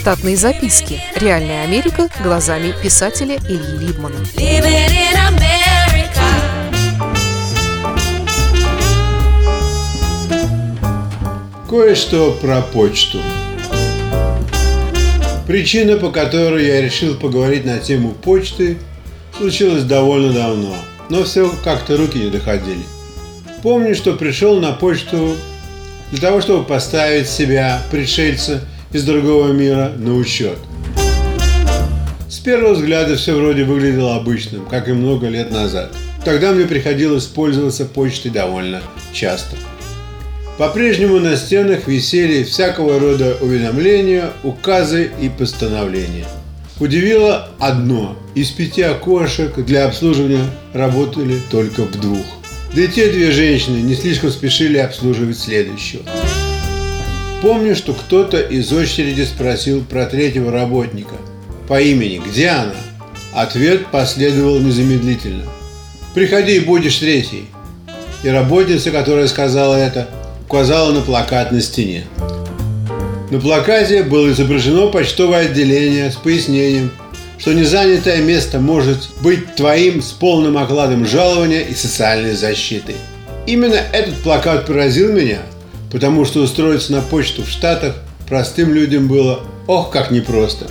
Штатные записки. Реальная Америка глазами писателя Ильи Либмана. Кое-что про почту. Причина, по которой я решил поговорить на тему почты, случилась довольно давно, но все как-то руки не доходили. Помню, что пришел на почту для того, чтобы поставить себя, пришельца, из другого мира на учет. С первого взгляда все вроде выглядело обычным, как и много лет назад. Тогда мне приходилось пользоваться почтой довольно часто. По-прежнему на стенах висели всякого рода уведомления, указы и постановления. Удивило одно – из пяти окошек для обслуживания работали только в двух. Да и те две женщины не слишком спешили обслуживать следующего. Помню, что кто-то из очереди спросил про третьего работника по имени «Где она?». Ответ последовал незамедлительно. «Приходи, будешь третий». И работница, которая сказала это, указала на плакат на стене. На плакате было изображено почтовое отделение с пояснением, что незанятое место может быть твоим с полным окладом жалования и социальной защитой. Именно этот плакат поразил меня – потому что устроиться на почту в Штатах простым людям было ох как непросто.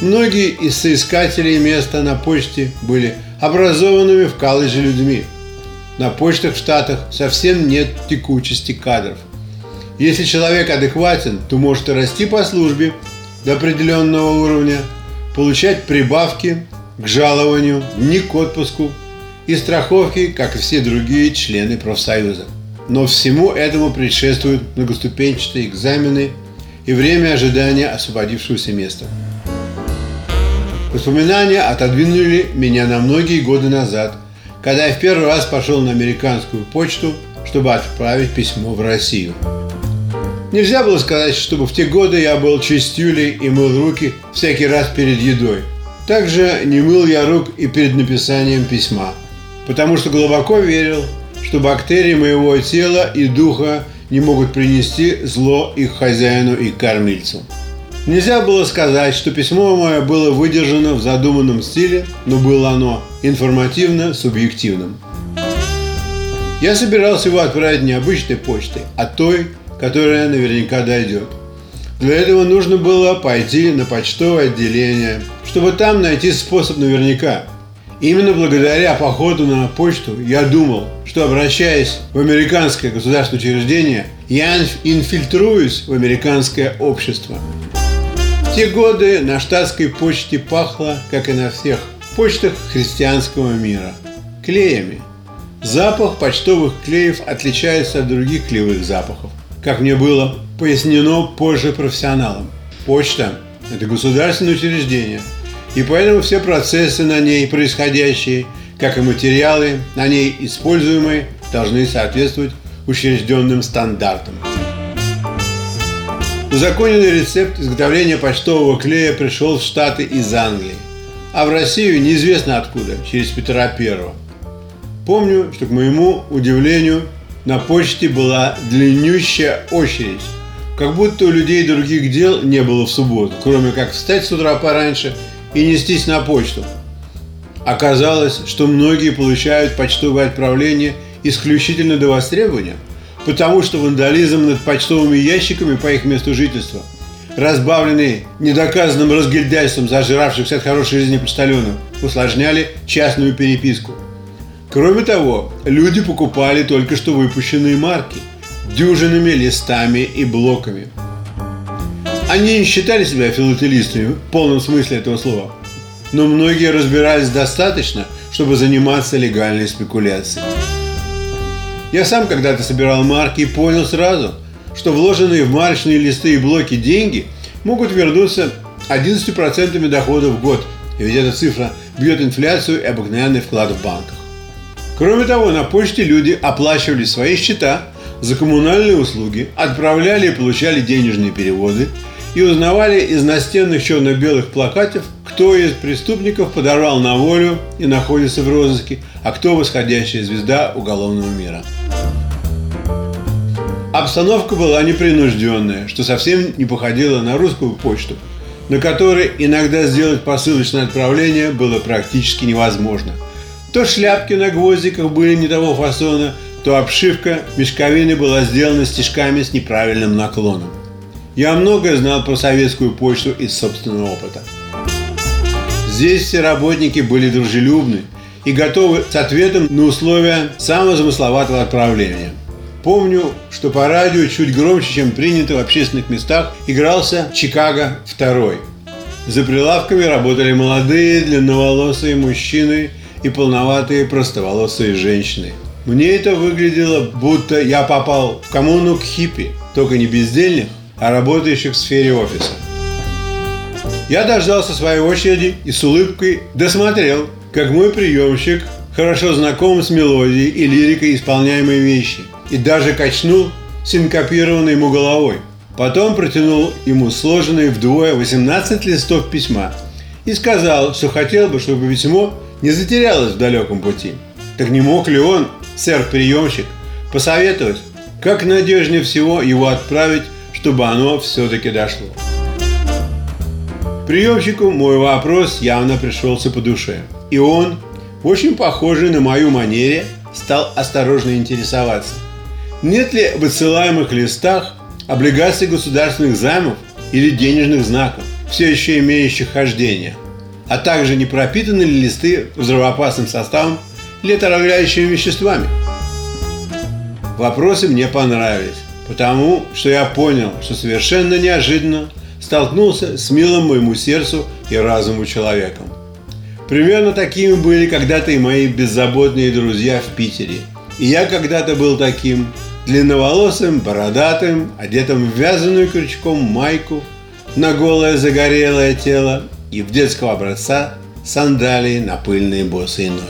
Многие из соискателей места на почте были образованными в колледже людьми. На почтах в Штатах совсем нет текучести кадров. Если человек адекватен, то может расти по службе до определенного уровня, получать прибавки к жалованию, дни к отпуску и страховки, как и все другие члены профсоюза. Но всему этому предшествуют многоступенчатые экзамены и время ожидания освободившегося места. Воспоминания отодвинули меня на многие годы назад, когда я в первый раз пошел на американскую почту, чтобы отправить письмо в Россию. Нельзя было сказать, чтобы в те годы я был чистюлей и мыл руки всякий раз перед едой. Также не мыл я рук и перед написанием письма, потому что глубоко верил, что бактерии моего тела и духа не могут принести зло их хозяину и кормильцу. Нельзя было сказать, что письмо мое было выдержано в задуманном стиле, но было оно информативно-субъективным. Я собирался его отправить не обычной почтой, а той, которая наверняка дойдет. Для этого нужно было пойти на почтовое отделение, чтобы там найти способ наверняка – Именно благодаря походу на почту я думал, что обращаясь в американское государственное учреждение, я инфильтруюсь в американское общество. В те годы на штатской почте пахло, как и на всех почтах христианского мира, клеями. Запах почтовых клеев отличается от других клеевых запахов, как мне было пояснено позже профессионалам. Почта – это государственное учреждение – и поэтому все процессы на ней происходящие, как и материалы на ней используемые, должны соответствовать учрежденным стандартам. Узаконенный рецепт изготовления почтового клея пришел в Штаты из Англии, а в Россию неизвестно откуда, через Петра I. Помню, что к моему удивлению на почте была длиннющая очередь, как будто у людей других дел не было в субботу, кроме как встать с утра пораньше – и нестись на почту. Оказалось, что многие получают почтовые отправления исключительно до востребования, потому что вандализм над почтовыми ящиками по их месту жительства, разбавленный недоказанным разгильдяйством зажравшихся от хорошей жизни почтальонов, усложняли частную переписку. Кроме того, люди покупали только что выпущенные марки дюжинами, листами и блоками – они не считали себя филателистами в полном смысле этого слова, но многие разбирались достаточно, чтобы заниматься легальной спекуляцией. Я сам когда-то собирал марки и понял сразу, что вложенные в марочные листы и блоки деньги могут вернуться 11% дохода в год, ведь эта цифра бьет инфляцию и обыкновенный вклад в банках. Кроме того, на почте люди оплачивали свои счета за коммунальные услуги, отправляли и получали денежные переводы и узнавали из настенных черно-белых плакатов, кто из преступников подорвал на волю и находится в розыске, а кто восходящая звезда уголовного мира. Обстановка была непринужденная, что совсем не походило на русскую почту, на которой иногда сделать посылочное отправление было практически невозможно. То шляпки на гвоздиках были не того фасона, то обшивка мешковины была сделана стежками с неправильным наклоном. Я многое знал про советскую почту из собственного опыта. Здесь все работники были дружелюбны и готовы с ответом на условия самого замысловатого отправления. Помню, что по радио чуть громче, чем принято в общественных местах, игрался «Чикаго 2». За прилавками работали молодые, длинноволосые мужчины и полноватые простоволосые женщины. Мне это выглядело, будто я попал в коммуну к хиппи, только не бездельных, а работающих в сфере офиса. Я дождался своей очереди и с улыбкой досмотрел, как мой приемщик хорошо знаком с мелодией и лирикой исполняемой вещи и даже качнул синкопированной ему головой. Потом протянул ему сложенные вдвое 18 листов письма и сказал, что хотел бы, чтобы письмо не затерялось в далеком пути. Так не мог ли он, сэр-приемщик, посоветовать, как надежнее всего его отправить чтобы оно все-таки дошло. Приемщику мой вопрос явно пришелся по душе. И он, очень похожий на мою манере, стал осторожно интересоваться. Нет ли в отсылаемых листах облигаций государственных займов или денежных знаков, все еще имеющих хождение, а также не пропитаны ли листы взрывоопасным составом или отравляющими веществами? Вопросы мне понравились. Потому что я понял, что совершенно неожиданно столкнулся с милым моему сердцу и разуму человеком. Примерно такими были когда-то и мои беззаботные друзья в Питере. И я когда-то был таким, длинноволосым, бородатым, одетым в вязаную крючком майку, на голое загорелое тело и в детского образца сандалии на пыльные босые ноги.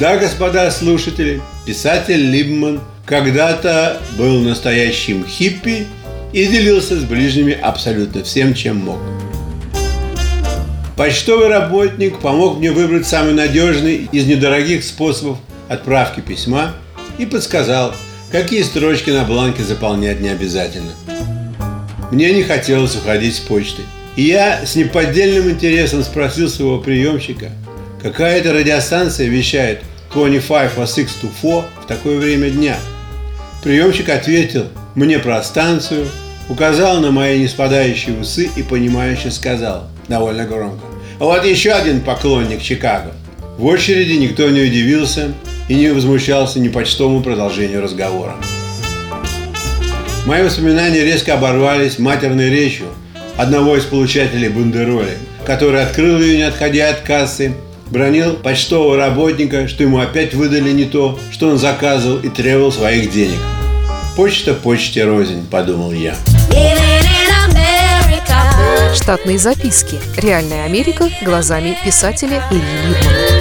Да, господа слушатели, писатель Либман – когда-то был настоящим хиппи и делился с ближними абсолютно всем, чем мог. Почтовый работник помог мне выбрать самый надежный из недорогих способов отправки письма и подсказал, какие строчки на бланке заполнять не обязательно. Мне не хотелось уходить с почты. И я с неподдельным интересом спросил своего приемщика, какая это радиостанция вещает 25 or 6 to 4 в такое время дня – Приемщик ответил мне про станцию, указал на мои неспадающие усы и понимающе сказал, довольно громко, «Вот еще один поклонник Чикаго». В очереди никто не удивился и не возмущался ни почтовому продолжению разговора. Мои воспоминания резко оборвались матерной речью одного из получателей бандероли, который открыл ее, не отходя от кассы, бронил почтового работника, что ему опять выдали не то, что он заказывал и требовал своих денег. Почта почте рознь, подумал я. Штатные записки. Реальная Америка глазами писателя Ильи Либмана.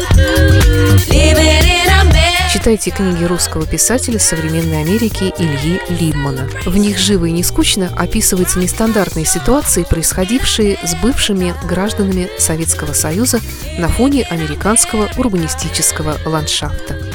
Читайте книги русского писателя современной Америки Ильи Либмана. В них живо и не скучно описываются нестандартные ситуации, происходившие с бывшими гражданами Советского Союза на фоне американского урбанистического ландшафта.